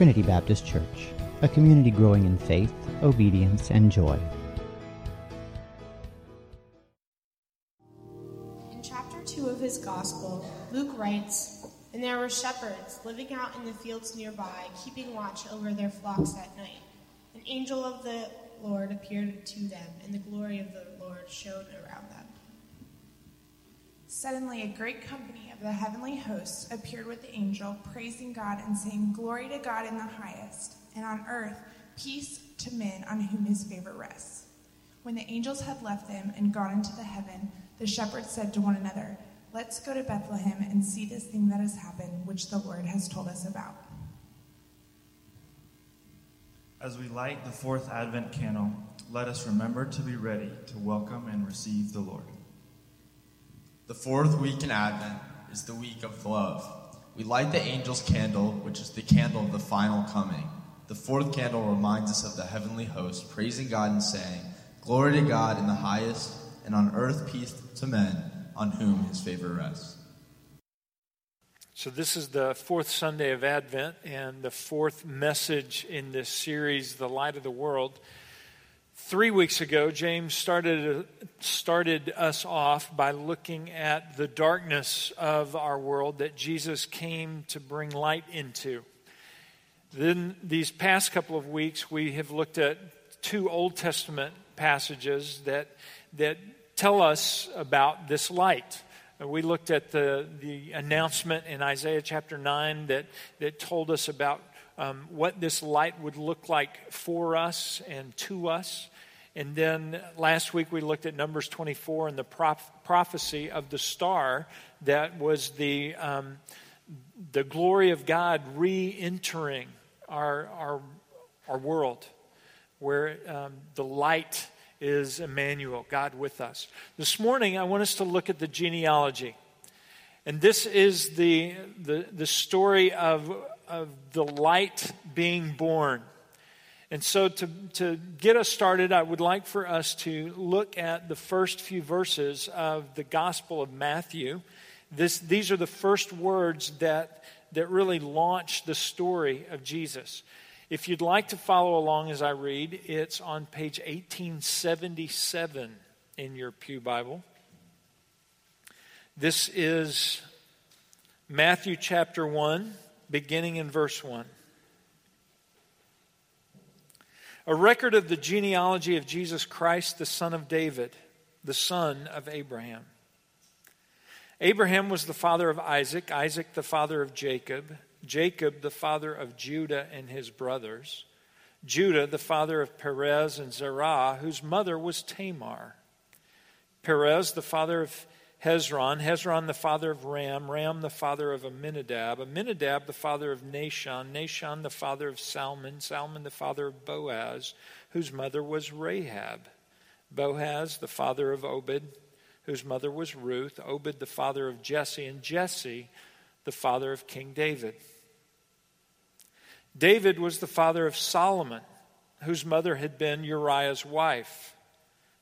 Trinity Baptist Church, a community growing in faith, obedience, and joy. In chapter 2 of his Gospel, Luke writes And there were shepherds living out in the fields nearby, keeping watch over their flocks at night. An angel of the Lord appeared to them, and the glory of the Lord shone around them. Suddenly, a great company the heavenly hosts appeared with the angel, praising God and saying, Glory to God in the highest, and on earth, peace to men on whom his favor rests. When the angels had left them and gone into the heaven, the shepherds said to one another, Let's go to Bethlehem and see this thing that has happened, which the Lord has told us about. As we light the fourth Advent candle, let us remember to be ready to welcome and receive the Lord. The fourth week in Advent is the week of love. We light the angel's candle, which is the candle of the final coming. The fourth candle reminds us of the heavenly host, praising God and saying, Glory to God in the highest, and on earth peace to men on whom his favor rests. So, this is the fourth Sunday of Advent and the fourth message in this series, The Light of the World. Three weeks ago, James started, started us off by looking at the darkness of our world that Jesus came to bring light into. Then, these past couple of weeks, we have looked at two Old Testament passages that, that tell us about this light. We looked at the, the announcement in Isaiah chapter 9 that, that told us about um, what this light would look like for us and to us. And then last week we looked at Numbers 24 and the proph- prophecy of the star that was the, um, the glory of God re entering our, our, our world, where um, the light is Emmanuel, God with us. This morning, I want us to look at the genealogy. And this is the, the, the story of, of the light being born. And so, to, to get us started, I would like for us to look at the first few verses of the Gospel of Matthew. This, these are the first words that, that really launch the story of Jesus. If you'd like to follow along as I read, it's on page 1877 in your Pew Bible. This is Matthew chapter 1, beginning in verse 1. A record of the genealogy of Jesus Christ, the son of David, the son of Abraham. Abraham was the father of Isaac, Isaac the father of Jacob. Jacob, the father of Judah and his brothers, Judah, the father of Perez and Zerah, whose mother was Tamar, Perez, the father of Hezron, Hezron, the father of Ram, Ram, the father of Aminadab, Aminadab the father of Nahshon, Nahshon, the father of Salmon, Salmon, the father of Boaz, whose mother was Rahab, Boaz, the father of Obed, whose mother was Ruth, Obed, the father of Jesse, and Jesse, the father of King David. David was the father of Solomon, whose mother had been Uriah's wife.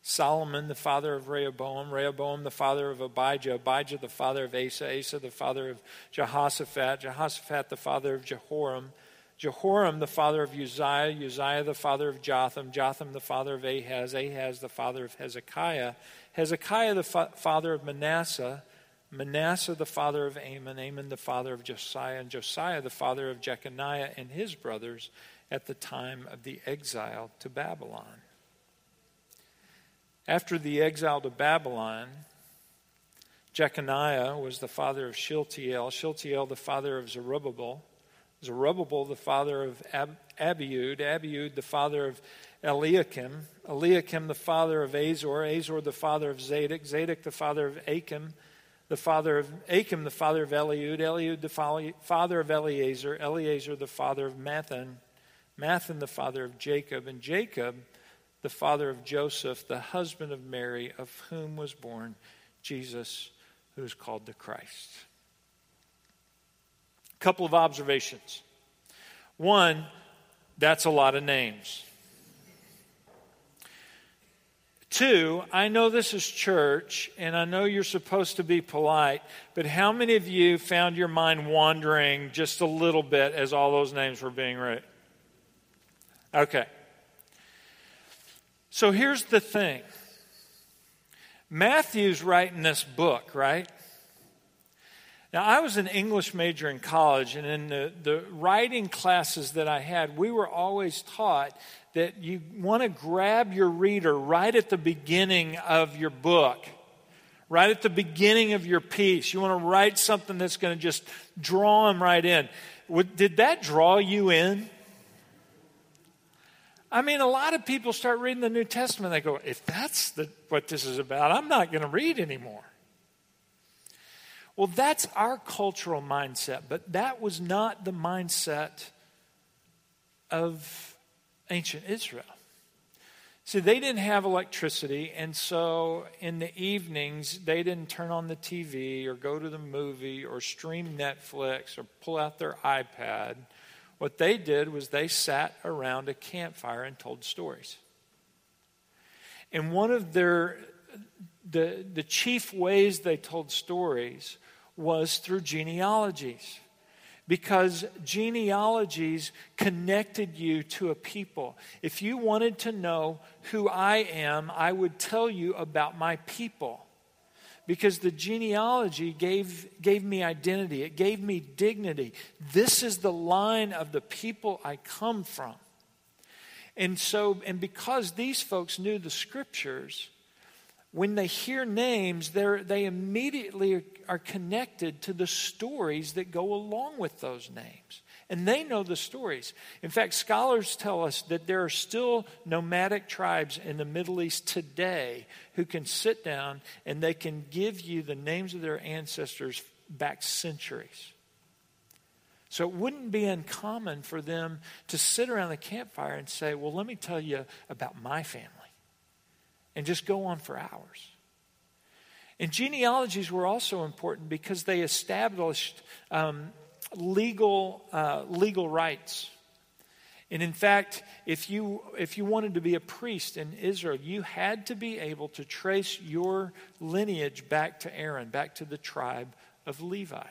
Solomon, the father of Rehoboam, Rehoboam, the father of Abijah, Abijah, the father of Asa, Asa, the father of Jehoshaphat, Jehoshaphat, the father of Jehoram, Jehoram, the father of Uzziah, Uzziah, the father of Jotham, Jotham, the father of Ahaz, Ahaz, the father of Hezekiah, Hezekiah, the fa- father of Manasseh, Manasseh the father of Amon, Amon the father of Josiah, and Josiah the father of Jeconiah and his brothers at the time of the exile to Babylon. After the exile to Babylon, Jeconiah was the father of Shealtiel, Shealtiel the father of Zerubbabel, Zerubbabel the father of Ab- Abiud, Abiud the father of Eliakim, Eliakim the father of Azor, Azor the father of Zadok, Zadok the father of Achim, the father of Achim, the father of Eliud, Eliud, the father of Eleazar, Eleazar, the father of Matthan, Matthan, the father of Jacob, and Jacob, the father of Joseph, the husband of Mary, of whom was born Jesus, who is called the Christ. A couple of observations. One, that's a lot of names. Two, I know this is church, and I know you're supposed to be polite, but how many of you found your mind wandering just a little bit as all those names were being read? Okay. So here's the thing Matthew's writing this book, right? Now, I was an English major in college, and in the, the writing classes that I had, we were always taught that you want to grab your reader right at the beginning of your book, right at the beginning of your piece. You want to write something that's going to just draw them right in. Did that draw you in? I mean, a lot of people start reading the New Testament. They go, if that's the, what this is about, I'm not going to read anymore. Well, that's our cultural mindset, but that was not the mindset of ancient Israel. See, they didn't have electricity, and so in the evenings, they didn't turn on the TV or go to the movie or stream Netflix or pull out their iPad. What they did was they sat around a campfire and told stories. And one of their the, the chief ways they told stories was through genealogies because genealogies connected you to a people. If you wanted to know who I am, I would tell you about my people. Because the genealogy gave, gave me identity, it gave me dignity. This is the line of the people I come from. And so, and because these folks knew the scriptures, when they hear names, they immediately are connected to the stories that go along with those names. And they know the stories. In fact, scholars tell us that there are still nomadic tribes in the Middle East today who can sit down and they can give you the names of their ancestors back centuries. So it wouldn't be uncommon for them to sit around the campfire and say, Well, let me tell you about my family and just go on for hours. And genealogies were also important because they established um, legal, uh, legal rights. And in fact, if you, if you wanted to be a priest in Israel, you had to be able to trace your lineage back to Aaron, back to the tribe of Levi.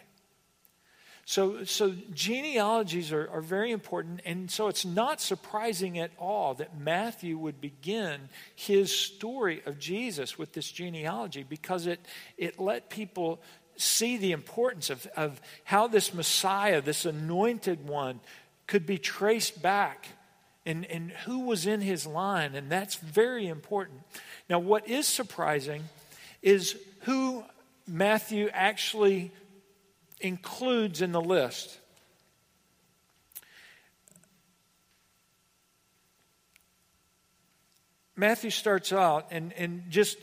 So, so genealogies are, are very important, and so it's not surprising at all that Matthew would begin his story of Jesus with this genealogy because it, it let people see the importance of, of how this Messiah, this anointed one, could be traced back and, and who was in his line, and that's very important. Now, what is surprising is who Matthew actually includes in the list. Matthew starts out and, and just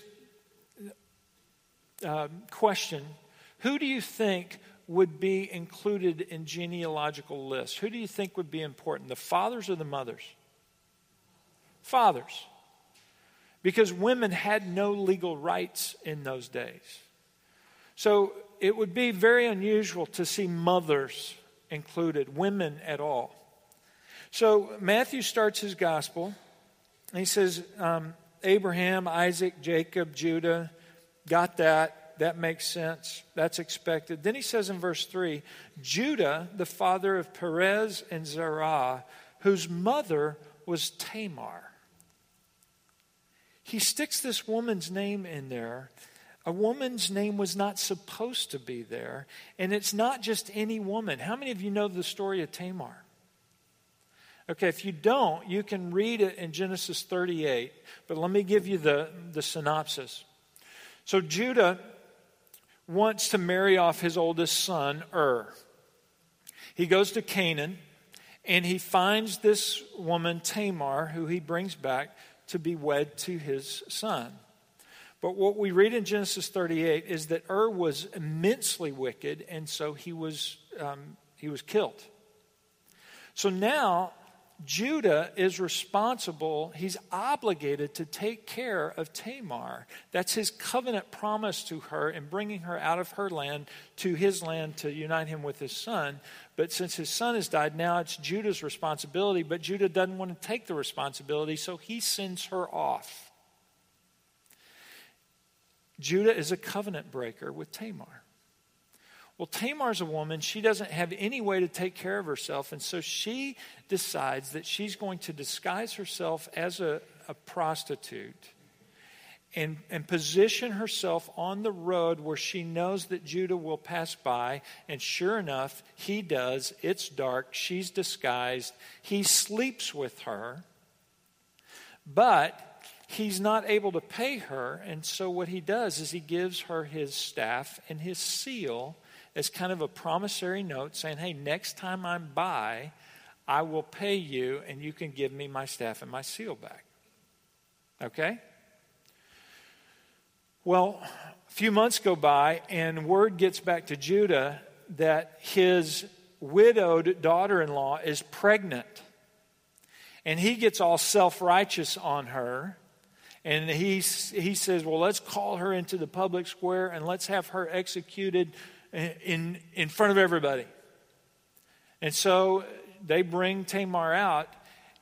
uh, question who do you think would be included in genealogical lists? Who do you think would be important, the fathers or the mothers? Fathers. Because women had no legal rights in those days. So it would be very unusual to see mothers included, women at all. So Matthew starts his gospel, and he says, um, Abraham, Isaac, Jacob, Judah, got that. That makes sense. That's expected. Then he says in verse 3 Judah, the father of Perez and Zerah, whose mother was Tamar. He sticks this woman's name in there a woman's name was not supposed to be there, and it's not just any woman. How many of you know the story of Tamar? Okay, if you don't, you can read it in Genesis 38, but let me give you the, the synopsis. So Judah wants to marry off his oldest son, Ur. He goes to Canaan, and he finds this woman, Tamar, who he brings back to be wed to his son. But what we read in Genesis 38 is that Ur was immensely wicked, and so he was, um, he was killed. So now Judah is responsible, he's obligated to take care of Tamar. That's his covenant promise to her in bringing her out of her land to his land to unite him with his son. But since his son has died, now it's Judah's responsibility, but Judah doesn't want to take the responsibility, so he sends her off. Judah is a covenant breaker with Tamar. Well, Tamar's a woman. She doesn't have any way to take care of herself. And so she decides that she's going to disguise herself as a, a prostitute and, and position herself on the road where she knows that Judah will pass by. And sure enough, he does. It's dark. She's disguised. He sleeps with her. But he's not able to pay her. And so what he does is he gives her his staff and his seal as kind of a promissory note saying, hey, next time I'm by, I will pay you and you can give me my staff and my seal back. Okay? Well, a few months go by and word gets back to Judah that his widowed daughter in law is pregnant. And he gets all self righteous on her. And he, he says, Well, let's call her into the public square and let's have her executed in, in front of everybody. And so they bring Tamar out,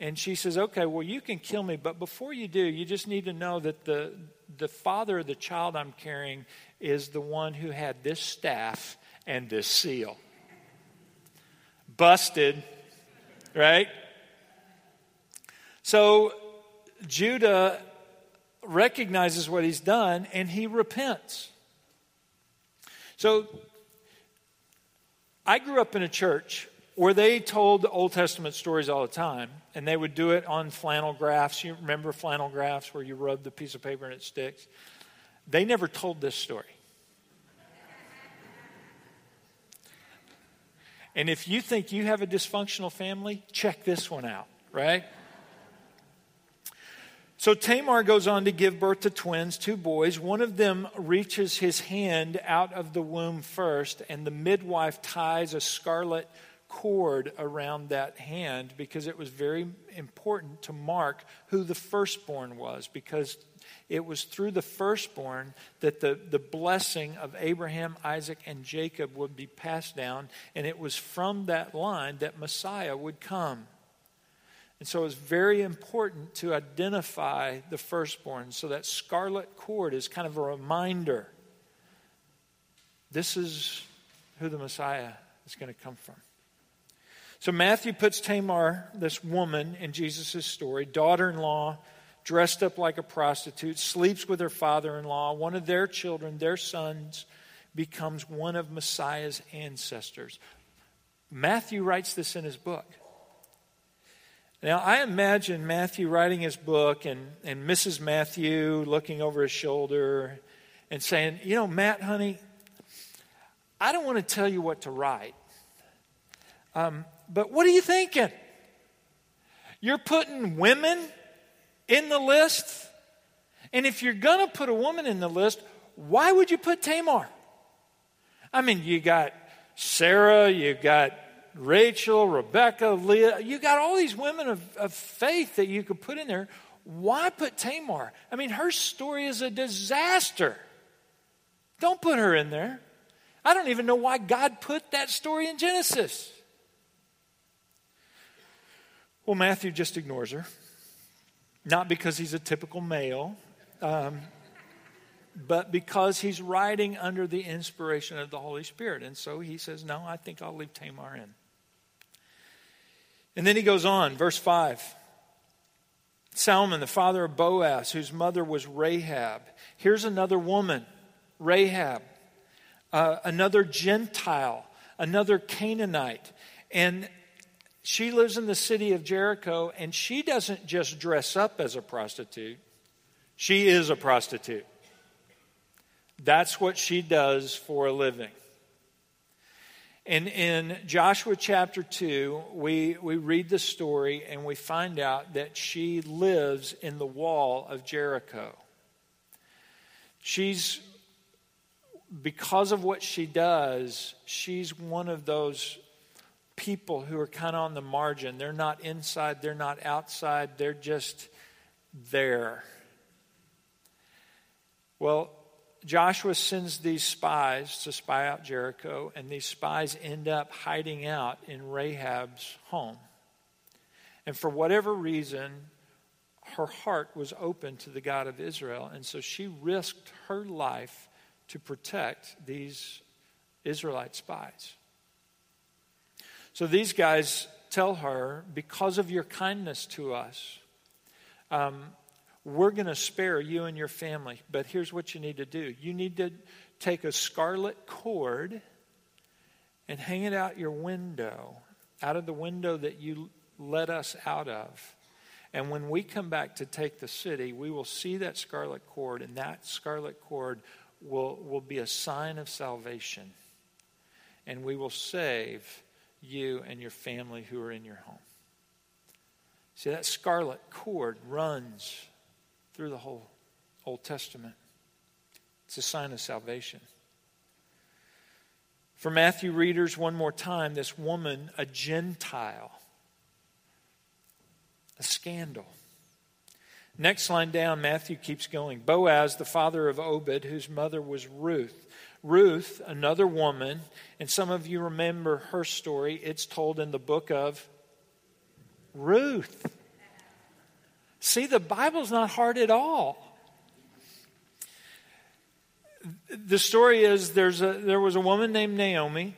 and she says, Okay, well, you can kill me, but before you do, you just need to know that the, the father of the child I'm carrying is the one who had this staff and this seal. Busted, right? So Judah recognizes what he's done and he repents. So I grew up in a church where they told Old Testament stories all the time, and they would do it on flannel graphs. You remember flannel graphs where you rub the piece of paper and it sticks? They never told this story. And if you think you have a dysfunctional family, check this one out, right? So Tamar goes on to give birth to twins, two boys. One of them reaches his hand out of the womb first, and the midwife ties a scarlet cord around that hand because it was very important to mark who the firstborn was, because it was through the firstborn that the, the blessing of Abraham, Isaac, and Jacob would be passed down, and it was from that line that Messiah would come. And so it's very important to identify the firstborn. So that scarlet cord is kind of a reminder this is who the Messiah is going to come from. So Matthew puts Tamar, this woman in Jesus' story, daughter in law, dressed up like a prostitute, sleeps with her father in law. One of their children, their sons, becomes one of Messiah's ancestors. Matthew writes this in his book. Now, I imagine Matthew writing his book and, and Mrs. Matthew looking over his shoulder and saying, You know, Matt, honey, I don't want to tell you what to write, um, but what are you thinking? You're putting women in the list? And if you're going to put a woman in the list, why would you put Tamar? I mean, you got Sarah, you got Rachel, Rebecca, Leah. You got all these women of, of faith that you could put in there. Why put Tamar? I mean, her story is a disaster. Don't put her in there. I don't even know why God put that story in Genesis. Well, Matthew just ignores her. Not because he's a typical male, um, but because he's writing under the inspiration of the Holy Spirit. And so he says, No, I think I'll leave Tamar in. And then he goes on, verse 5. Salmon, the father of Boaz, whose mother was Rahab. Here's another woman, Rahab, uh, another Gentile, another Canaanite. And she lives in the city of Jericho, and she doesn't just dress up as a prostitute, she is a prostitute. That's what she does for a living. And in Joshua chapter 2, we, we read the story and we find out that she lives in the wall of Jericho. She's, because of what she does, she's one of those people who are kind of on the margin. They're not inside, they're not outside, they're just there. Well, Joshua sends these spies to spy out Jericho, and these spies end up hiding out in Rahab's home. And for whatever reason, her heart was open to the God of Israel, and so she risked her life to protect these Israelite spies. So these guys tell her, because of your kindness to us, um, we're going to spare you and your family. But here's what you need to do you need to take a scarlet cord and hang it out your window, out of the window that you let us out of. And when we come back to take the city, we will see that scarlet cord, and that scarlet cord will, will be a sign of salvation. And we will save you and your family who are in your home. See, that scarlet cord runs through the whole Old Testament. It's a sign of salvation. For Matthew readers, one more time, this woman, a Gentile, a scandal. Next line down, Matthew keeps going. Boaz, the father of Obed, whose mother was Ruth. Ruth, another woman, and some of you remember her story. It's told in the book of Ruth. See, the Bible's not hard at all. The story is there's a, there was a woman named Naomi,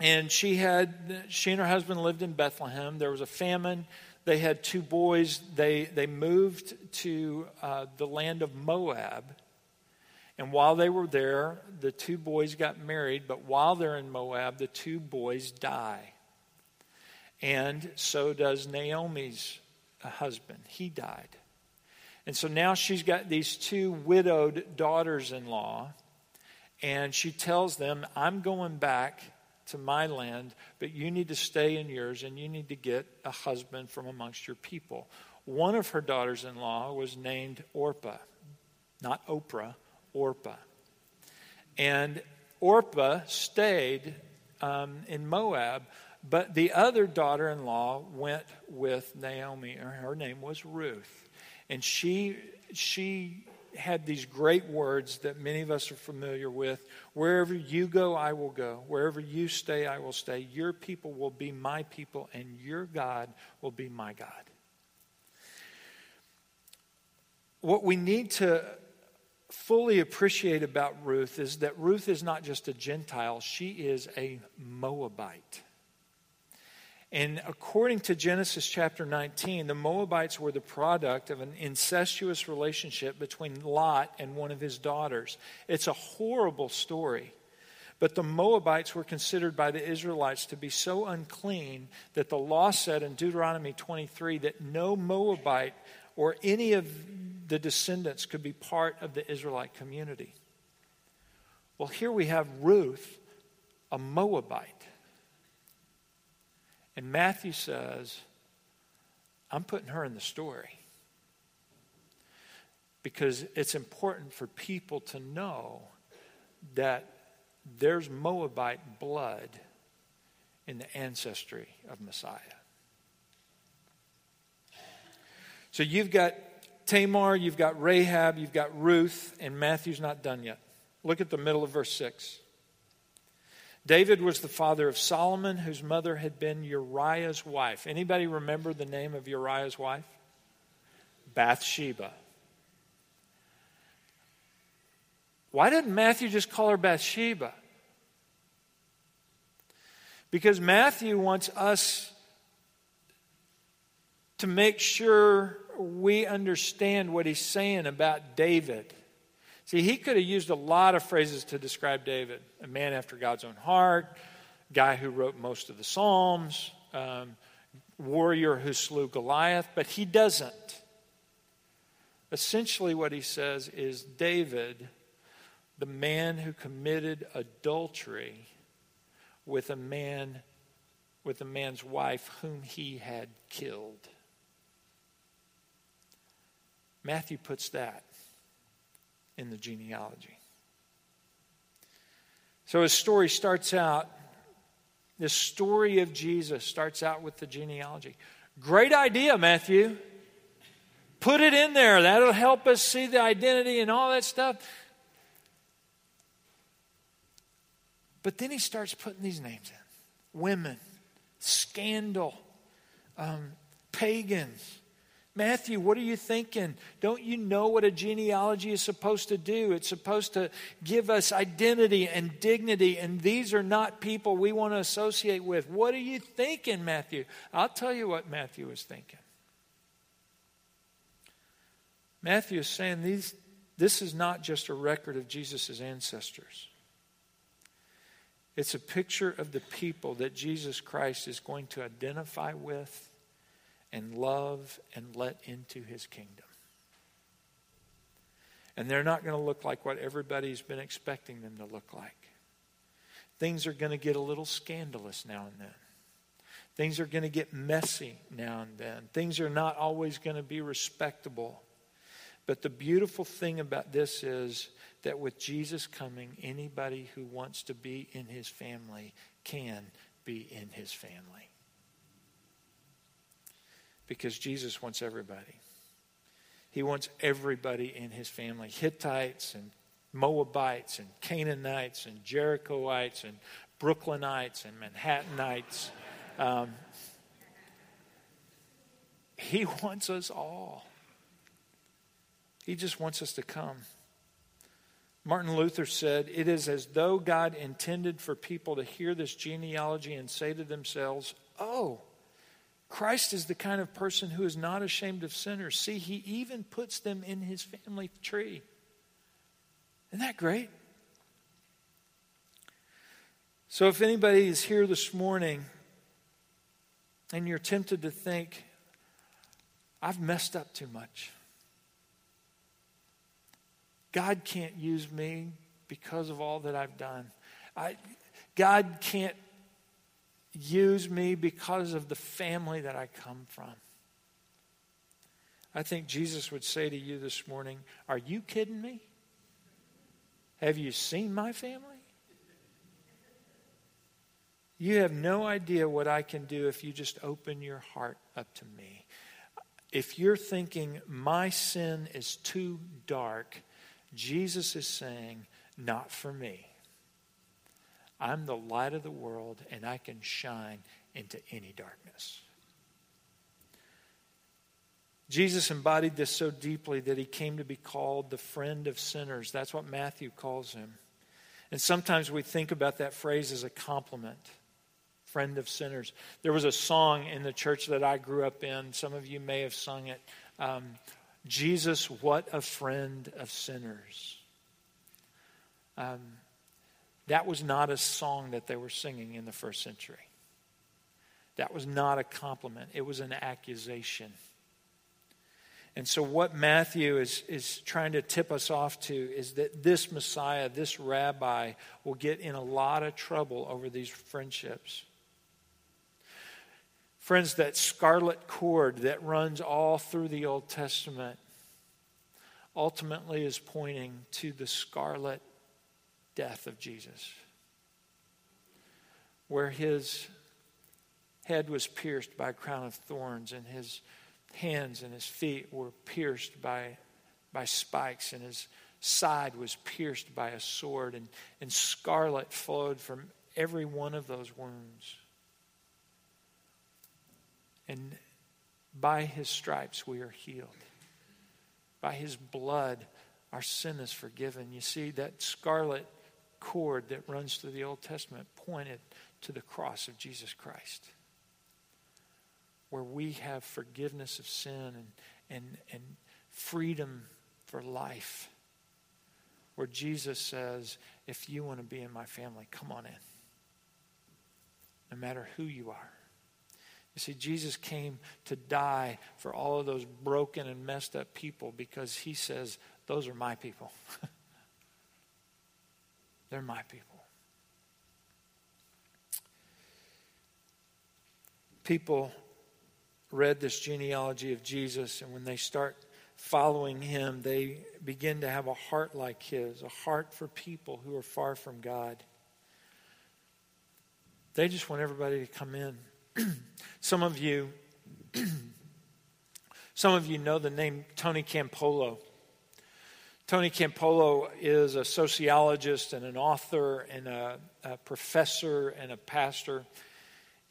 and she had she and her husband lived in Bethlehem. There was a famine. They had two boys. They they moved to uh, the land of Moab and while they were there, the two boys got married, but while they're in Moab, the two boys die. And so does Naomi's husband. He died. And so now she's got these two widowed daughters in law, and she tells them, I'm going back to my land, but you need to stay in yours and you need to get a husband from amongst your people. One of her daughters in law was named Orpah, not Oprah, Orpah. And Orpah stayed um, in Moab, but the other daughter in law went with Naomi. and Her name was Ruth. And she, she had these great words that many of us are familiar with Wherever you go, I will go. Wherever you stay, I will stay. Your people will be my people, and your God will be my God. What we need to fully appreciate about Ruth is that Ruth is not just a Gentile, she is a Moabite. And according to Genesis chapter 19, the Moabites were the product of an incestuous relationship between Lot and one of his daughters. It's a horrible story. But the Moabites were considered by the Israelites to be so unclean that the law said in Deuteronomy 23 that no Moabite or any of the descendants could be part of the Israelite community. Well, here we have Ruth, a Moabite. And Matthew says, I'm putting her in the story because it's important for people to know that there's Moabite blood in the ancestry of Messiah. So you've got Tamar, you've got Rahab, you've got Ruth, and Matthew's not done yet. Look at the middle of verse 6. David was the father of Solomon, whose mother had been Uriah's wife. Anybody remember the name of Uriah's wife? Bathsheba. Why didn't Matthew just call her Bathsheba? Because Matthew wants us to make sure we understand what he's saying about David. See, he could have used a lot of phrases to describe David a man after God's own heart, guy who wrote most of the Psalms, um, warrior who slew Goliath, but he doesn't. Essentially, what he says is David, the man who committed adultery with a man with a man's wife whom he had killed. Matthew puts that in the genealogy. So his story starts out, this story of Jesus starts out with the genealogy. Great idea, Matthew. Put it in there. That'll help us see the identity and all that stuff. But then he starts putting these names in women, scandal, um, pagans, Matthew, what are you thinking? Don't you know what a genealogy is supposed to do? It's supposed to give us identity and dignity, and these are not people we want to associate with. What are you thinking, Matthew? I'll tell you what Matthew was thinking. Matthew is saying these, this is not just a record of Jesus' ancestors. It's a picture of the people that Jesus Christ is going to identify with and love and let into his kingdom. And they're not going to look like what everybody's been expecting them to look like. Things are going to get a little scandalous now and then. Things are going to get messy now and then. Things are not always going to be respectable. But the beautiful thing about this is that with Jesus coming, anybody who wants to be in his family can be in his family. Because Jesus wants everybody. He wants everybody in his family Hittites and Moabites and Canaanites and Jerichoites and Brooklynites and Manhattanites. Um, he wants us all. He just wants us to come. Martin Luther said, It is as though God intended for people to hear this genealogy and say to themselves, Oh, Christ is the kind of person who is not ashamed of sinners. See, he even puts them in his family tree. Isn't that great? So, if anybody is here this morning and you're tempted to think, I've messed up too much. God can't use me because of all that I've done. I, God can't use me because of the family that I come from. I think Jesus would say to you this morning, Are you kidding me? Have you seen my family? You have no idea what I can do if you just open your heart up to me. If you're thinking my sin is too dark, Jesus is saying, Not for me. I'm the light of the world, and I can shine into any darkness. Jesus embodied this so deeply that he came to be called the friend of sinners. That's what Matthew calls him. And sometimes we think about that phrase as a compliment friend of sinners. There was a song in the church that I grew up in. Some of you may have sung it. Um, Jesus, what a friend of sinners. Um, that was not a song that they were singing in the first century. That was not a compliment, it was an accusation. And so, what Matthew is, is trying to tip us off to is that this Messiah, this rabbi, will get in a lot of trouble over these friendships. Friends, that scarlet cord that runs all through the Old Testament ultimately is pointing to the scarlet death of Jesus, where his head was pierced by a crown of thorns, and his hands and his feet were pierced by, by spikes, and his side was pierced by a sword, and, and scarlet flowed from every one of those wounds. And by his stripes we are healed. By his blood our sin is forgiven. You see, that scarlet cord that runs through the Old Testament pointed to the cross of Jesus Christ, where we have forgiveness of sin and, and, and freedom for life. Where Jesus says, if you want to be in my family, come on in. No matter who you are. You see, Jesus came to die for all of those broken and messed up people because he says, Those are my people. They're my people. People read this genealogy of Jesus, and when they start following him, they begin to have a heart like his, a heart for people who are far from God. They just want everybody to come in. some of you, some of you know the name Tony Campolo. Tony Campolo is a sociologist and an author and a, a professor and a pastor.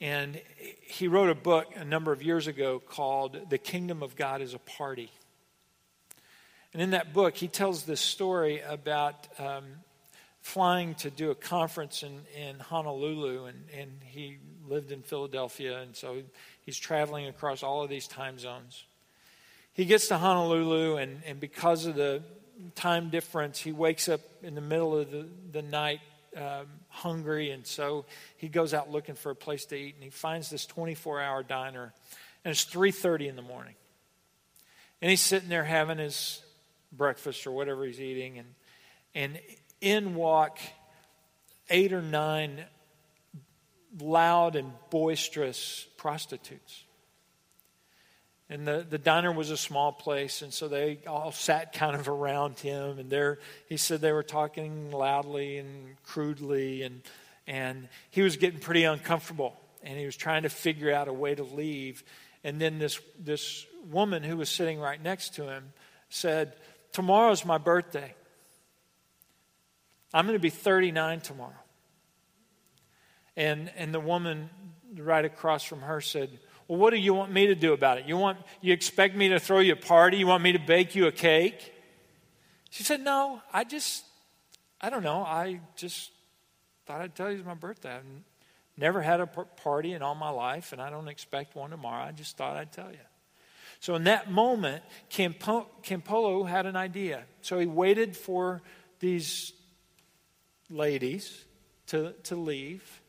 And he wrote a book a number of years ago called The Kingdom of God is a Party. And in that book, he tells this story about um, flying to do a conference in, in Honolulu, and, and he lived in Philadelphia, and so he's traveling across all of these time zones. He gets to Honolulu, and, and because of the time difference, he wakes up in the middle of the, the night um, hungry, and so he goes out looking for a place to eat, and he finds this 24-hour diner, and it's 3:30 in the morning, and he's sitting there having his breakfast or whatever he's eating, and and in walk eight or nine loud and boisterous prostitutes. And the, the diner was a small place, and so they all sat kind of around him. And there, he said they were talking loudly and crudely, and, and he was getting pretty uncomfortable. And he was trying to figure out a way to leave. And then this, this woman who was sitting right next to him said, Tomorrow's my birthday. I'm going to be 39 tomorrow. And, and the woman right across from her said, Well, what do you want me to do about it? You, want, you expect me to throw you a party? You want me to bake you a cake? She said, No, I just, I don't know. I just thought I'd tell you it's my birthday. I've never had a party in all my life, and I don't expect one tomorrow. I just thought I'd tell you. So in that moment, Campolo had an idea. So he waited for these ladies to, to leave.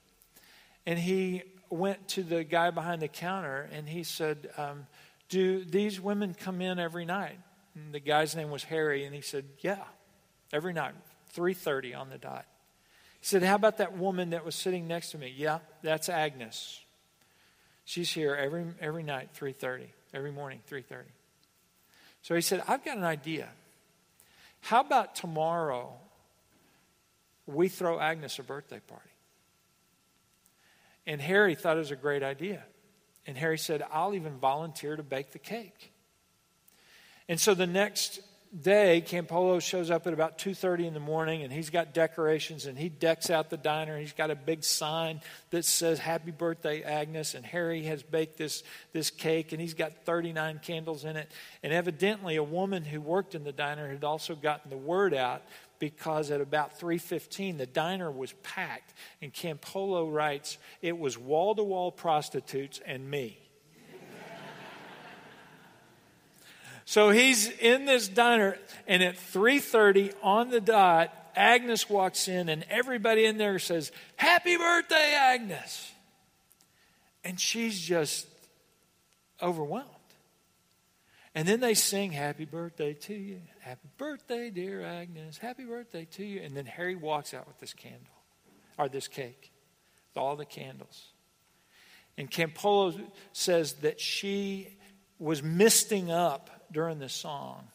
And he went to the guy behind the counter and he said, um, Do these women come in every night? And the guy's name was Harry, and he said, Yeah, every night, 3.30 on the dot. He said, How about that woman that was sitting next to me? Yeah, that's Agnes. She's here every, every night, 3.30, every morning, 3.30. So he said, I've got an idea. How about tomorrow we throw Agnes a birthday party. And Harry thought it was a great idea. And Harry said, I'll even volunteer to bake the cake. And so the next day, Campolo shows up at about 2.30 in the morning, and he's got decorations, and he decks out the diner. He's got a big sign that says, Happy Birthday, Agnes. And Harry has baked this, this cake, and he's got 39 candles in it. And evidently, a woman who worked in the diner had also gotten the word out because at about 3.15 the diner was packed and campolo writes it was wall-to-wall prostitutes and me. So he's in this diner and at 3.30 on the dot agnes walks in and everybody in there says happy birthday agnes. And she's just overwhelmed and then they sing, Happy birthday to you. Happy birthday, dear Agnes. Happy birthday to you. And then Harry walks out with this candle, or this cake, with all the candles. And Campolo says that she was misting up during the song,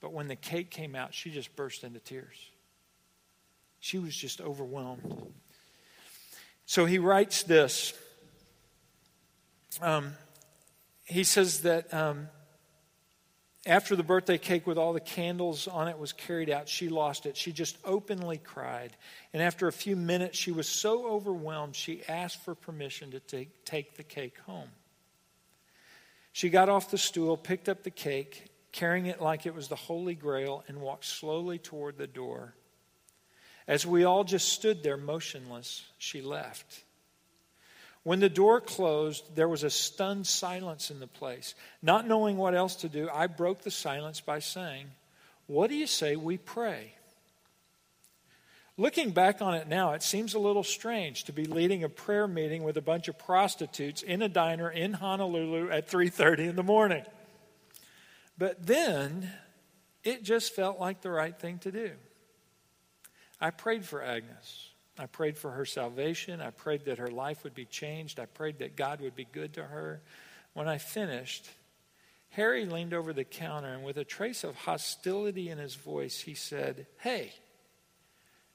but when the cake came out, she just burst into tears. She was just overwhelmed. So he writes this. Um, he says that um, after the birthday cake with all the candles on it was carried out, she lost it. She just openly cried. And after a few minutes, she was so overwhelmed, she asked for permission to take, take the cake home. She got off the stool, picked up the cake, carrying it like it was the Holy Grail, and walked slowly toward the door. As we all just stood there motionless, she left. When the door closed, there was a stunned silence in the place. Not knowing what else to do, I broke the silence by saying, What do you say we pray? Looking back on it now, it seems a little strange to be leading a prayer meeting with a bunch of prostitutes in a diner in Honolulu at 3:30 in the morning. But then it just felt like the right thing to do. I prayed for Agnes. I prayed for her salvation. I prayed that her life would be changed. I prayed that God would be good to her. When I finished, Harry leaned over the counter and, with a trace of hostility in his voice, he said, Hey,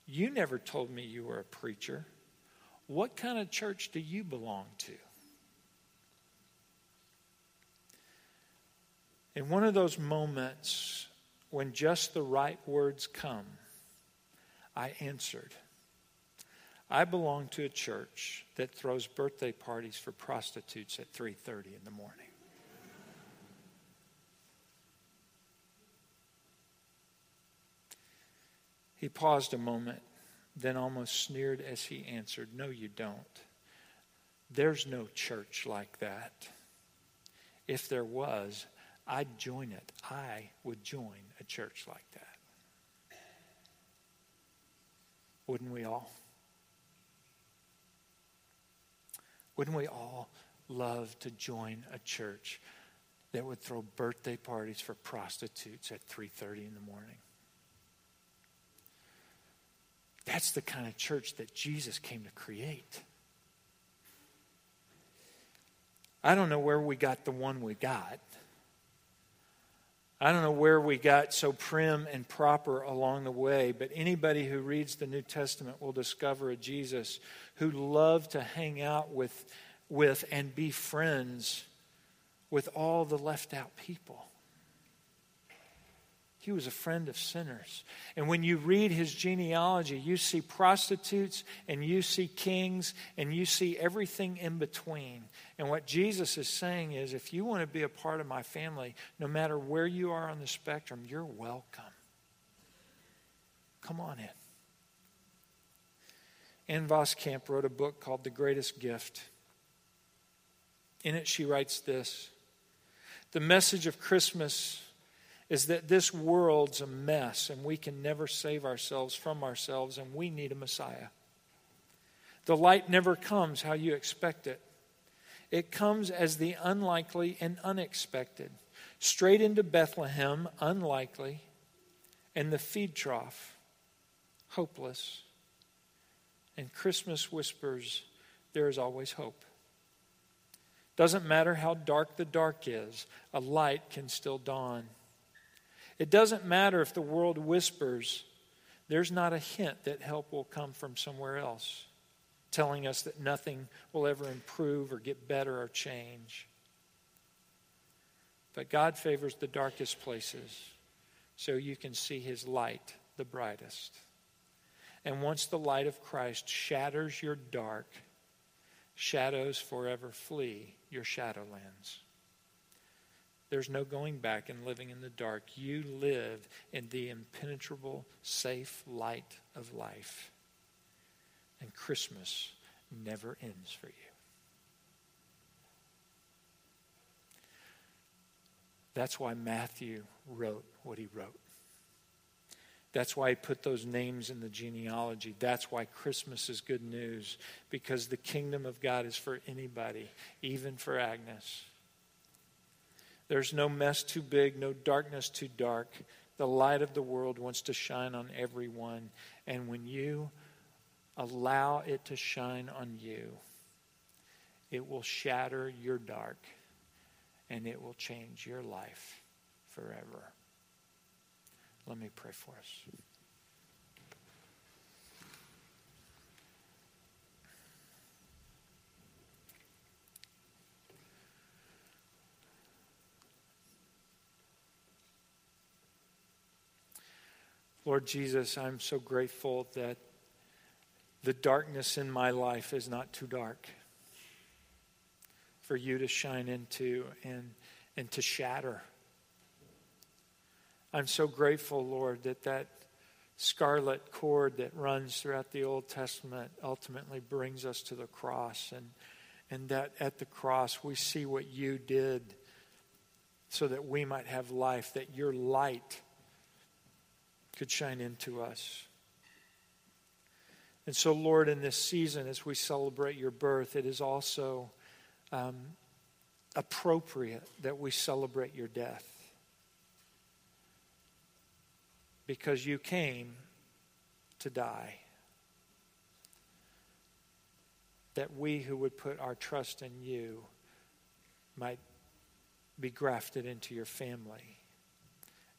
you never told me you were a preacher. What kind of church do you belong to? In one of those moments when just the right words come, I answered. I belong to a church that throws birthday parties for prostitutes at 3:30 in the morning. He paused a moment, then almost sneered as he answered, No, you don't. There's no church like that. If there was, I'd join it. I would join a church like that. Wouldn't we all? Wouldn't we all love to join a church that would throw birthday parties for prostitutes at 3:30 in the morning? That's the kind of church that Jesus came to create. I don't know where we got the one we got. I don't know where we got so prim and proper along the way, but anybody who reads the New Testament will discover a Jesus who loved to hang out with, with and be friends with all the left out people. He was a friend of sinners. And when you read his genealogy, you see prostitutes and you see kings and you see everything in between. And what Jesus is saying is if you want to be a part of my family, no matter where you are on the spectrum, you're welcome. Come on in. Ann Voskamp wrote a book called The Greatest Gift. In it, she writes this The message of Christmas is that this world's a mess and we can never save ourselves from ourselves and we need a Messiah. The light never comes how you expect it. It comes as the unlikely and unexpected. Straight into Bethlehem, unlikely, and the feed trough, hopeless. And Christmas whispers, there is always hope. Doesn't matter how dark the dark is, a light can still dawn. It doesn't matter if the world whispers, there's not a hint that help will come from somewhere else, telling us that nothing will ever improve or get better or change. But God favors the darkest places so you can see his light the brightest. And once the light of Christ shatters your dark, shadows forever flee your shadowlands. There's no going back and living in the dark. You live in the impenetrable, safe light of life. And Christmas never ends for you. That's why Matthew wrote what he wrote. That's why he put those names in the genealogy. That's why Christmas is good news, because the kingdom of God is for anybody, even for Agnes. There's no mess too big, no darkness too dark. The light of the world wants to shine on everyone. And when you allow it to shine on you, it will shatter your dark and it will change your life forever. Let me pray for us. Lord Jesus, I'm so grateful that the darkness in my life is not too dark for you to shine into and, and to shatter. I'm so grateful, Lord, that that scarlet cord that runs throughout the Old Testament ultimately brings us to the cross, and, and that at the cross we see what you did so that we might have life, that your light could shine into us. And so, Lord, in this season, as we celebrate your birth, it is also um, appropriate that we celebrate your death. Because you came to die. That we who would put our trust in you might be grafted into your family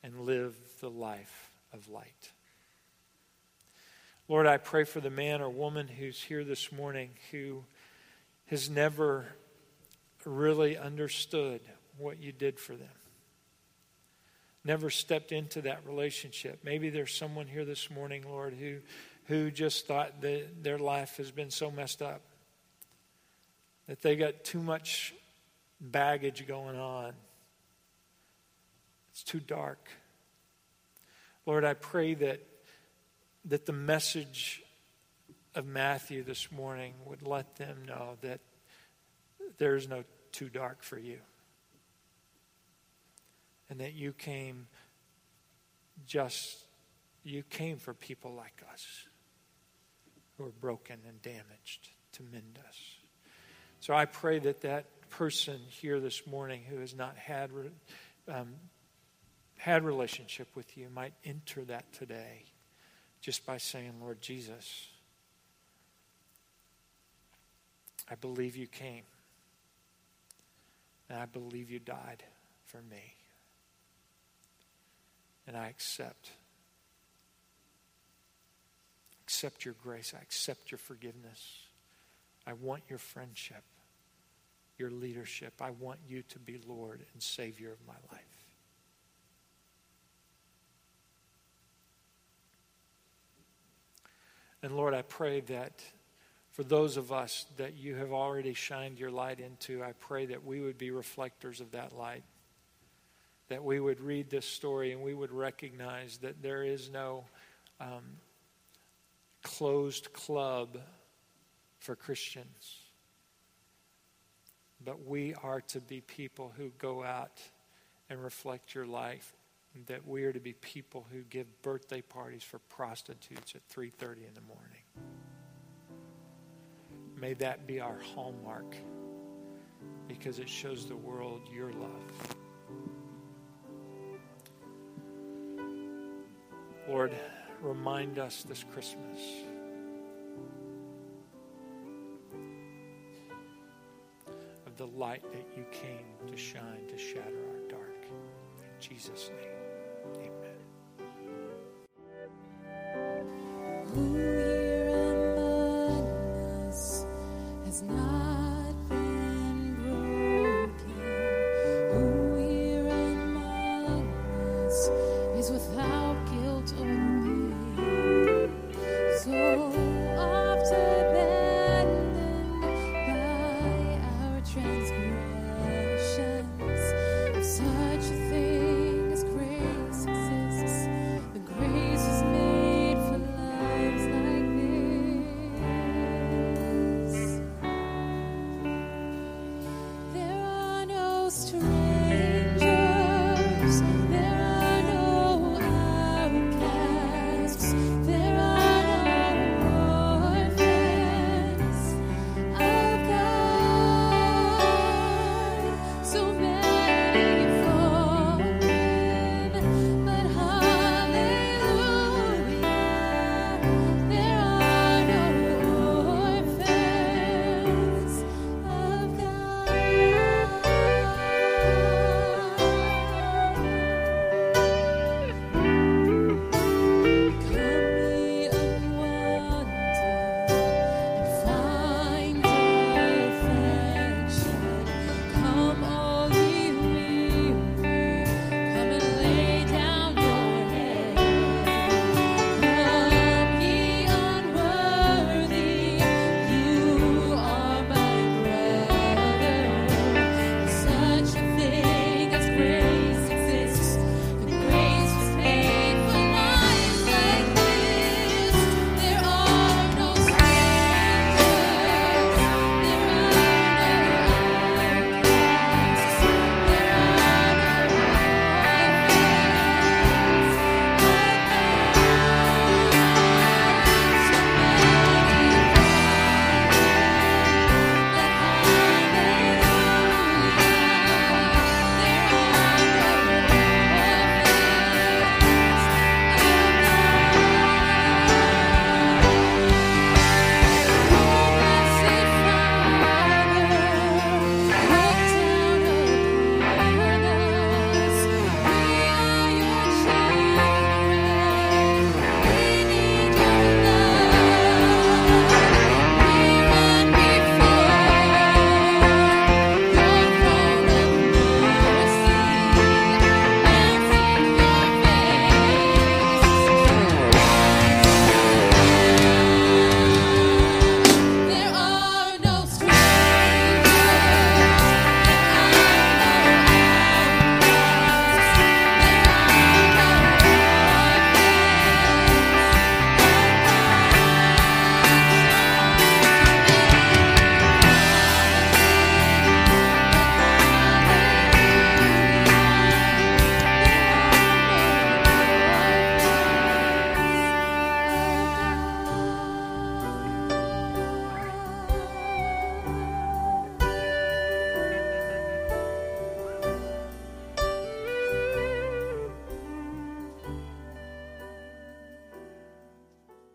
and live the life of light. Lord, I pray for the man or woman who's here this morning who has never really understood what you did for them, never stepped into that relationship. Maybe there's someone here this morning, Lord, who, who just thought that their life has been so messed up, that they got too much baggage going on. It's too dark. Lord, I pray that, that the message of Matthew this morning would let them know that there is no too dark for you. And that you came just, you came for people like us who are broken and damaged to mend us. So I pray that that person here this morning who has not had um, had relationship with you might enter that today just by saying, Lord Jesus, I believe you came. And I believe you died for me. And I accept. Accept your grace. I accept your forgiveness. I want your friendship, your leadership. I want you to be Lord and Savior of my life. And Lord, I pray that for those of us that you have already shined your light into, I pray that we would be reflectors of that light. That we would read this story and we would recognize that there is no um, closed club for Christians. But we are to be people who go out and reflect your life. That we are to be people who give birthday parties for prostitutes at 3:30 in the morning. May that be our hallmark because it shows the world your love. Lord, remind us this Christmas of the light that you came to shine to shatter our dark. In Jesus' name, amen.